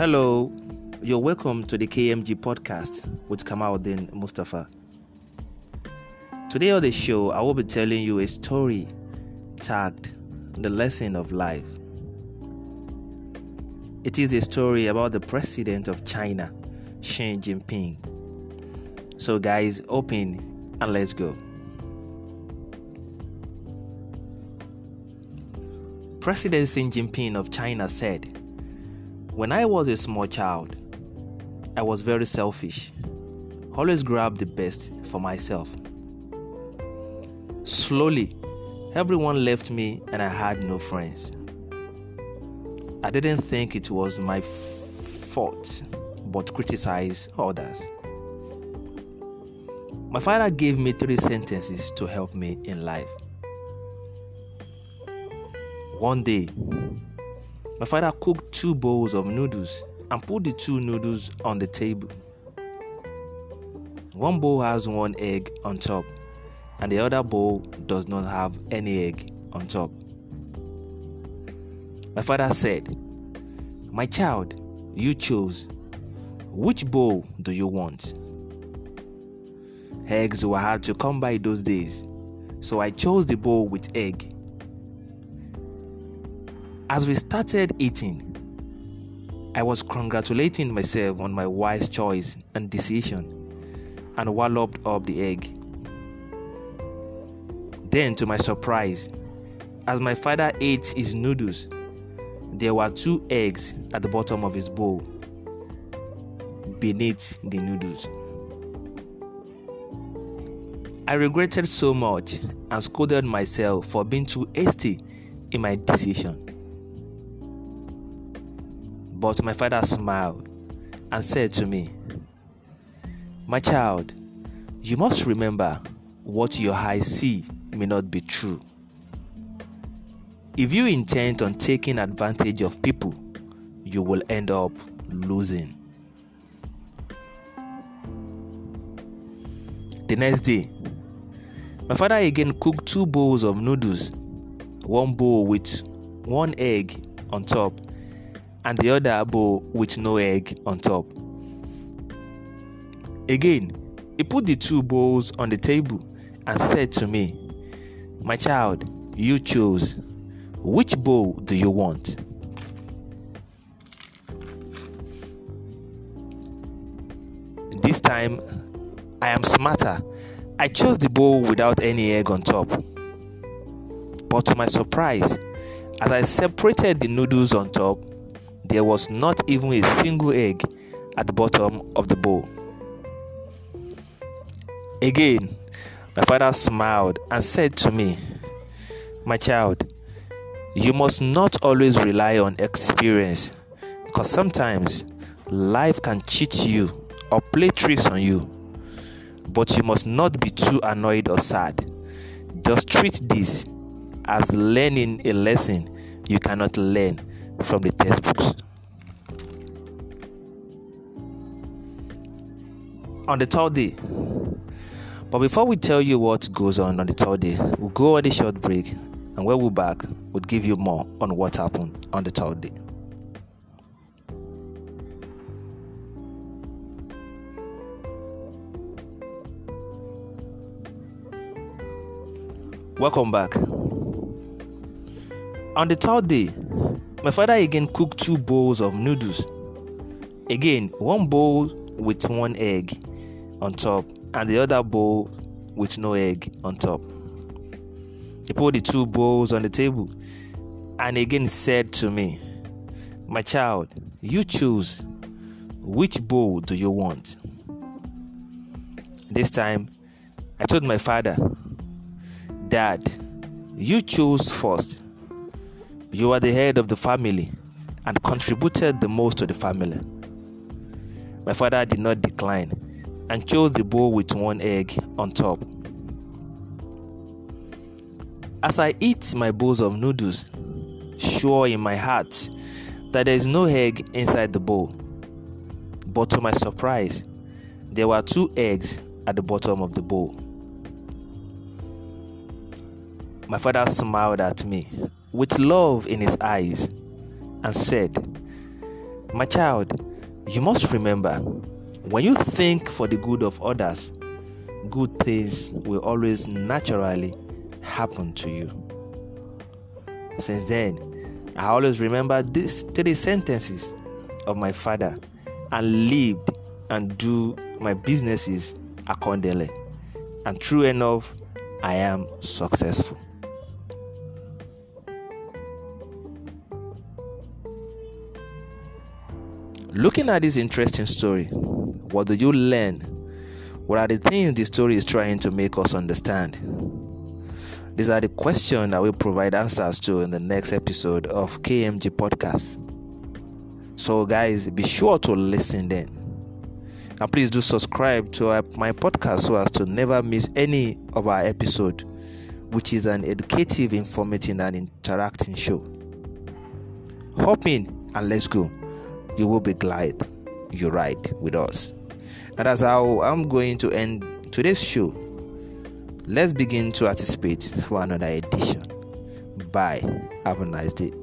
Hello, you're welcome to the KMG podcast with Kamaldin Mustafa. Today on the show, I will be telling you a story tagged The Lesson of Life. It is a story about the president of China, Xi Jinping. So, guys, open and let's go. President Xi Jinping of China said, When I was a small child, I was very selfish, always grabbed the best for myself. Slowly, everyone left me and I had no friends. I didn't think it was my fault, but criticized others. My father gave me three sentences to help me in life. One day, my father cooked two bowls of noodles and put the two noodles on the table. One bowl has one egg on top, and the other bowl does not have any egg on top. My father said, My child, you chose. Which bowl do you want? Eggs were hard to come by those days, so I chose the bowl with egg. As we started eating, I was congratulating myself on my wise choice and decision and walloped up the egg. Then, to my surprise, as my father ate his noodles, there were two eggs at the bottom of his bowl beneath the noodles. I regretted so much and scolded myself for being too hasty in my decision. But my father smiled and said to me, My child, you must remember what your eyes see may not be true. If you intend on taking advantage of people, you will end up losing. The next day, my father again cooked two bowls of noodles, one bowl with one egg on top and the other bowl with no egg on top. Again, he put the two bowls on the table and said to me, My child, you choose. Which bowl do you want? This time, I am smarter. I chose the bowl without any egg on top. But to my surprise, as I separated the noodles on top, there was not even a single egg at the bottom of the bowl. Again, my father smiled and said to me, My child, you must not always rely on experience because sometimes life can cheat you or play tricks on you. But you must not be too annoyed or sad. Just treat this as learning a lesson you cannot learn from the textbooks. On the third day, but before we tell you what goes on on the third day, we'll go on a short break, and when we're back, we'll give you more on what happened on the third day. Welcome back. On the third day, my father again cooked two bowls of noodles. Again, one bowl with one egg on top and the other bowl with no egg on top. He put the two bowls on the table and again said to me, My child, you choose. Which bowl do you want? This time, I told my father, Dad, you chose first. You are the head of the family and contributed the most to the family. My father did not decline and chose the bowl with one egg on top. As I eat my bowls of noodles, sure in my heart that there is no egg inside the bowl. But to my surprise, there were two eggs at the bottom of the bowl. My father smiled at me with love in his eyes and said, My child, you must remember when you think for the good of others, good things will always naturally happen to you. Since then, I always remember these three sentences of my father and lived and do my businesses accordingly. And true enough, I am successful. Looking at this interesting story, what do you learn? What are the things the story is trying to make us understand? These are the questions that we provide answers to in the next episode of KMG Podcast. So, guys, be sure to listen then. And please do subscribe to my podcast so as to never miss any of our episode, which is an educative, informative, and interacting show. Hop in and let's go you will be glad you ride with us. And that's how I'm going to end today's show. Let's begin to anticipate for another edition. Bye. Have a nice day.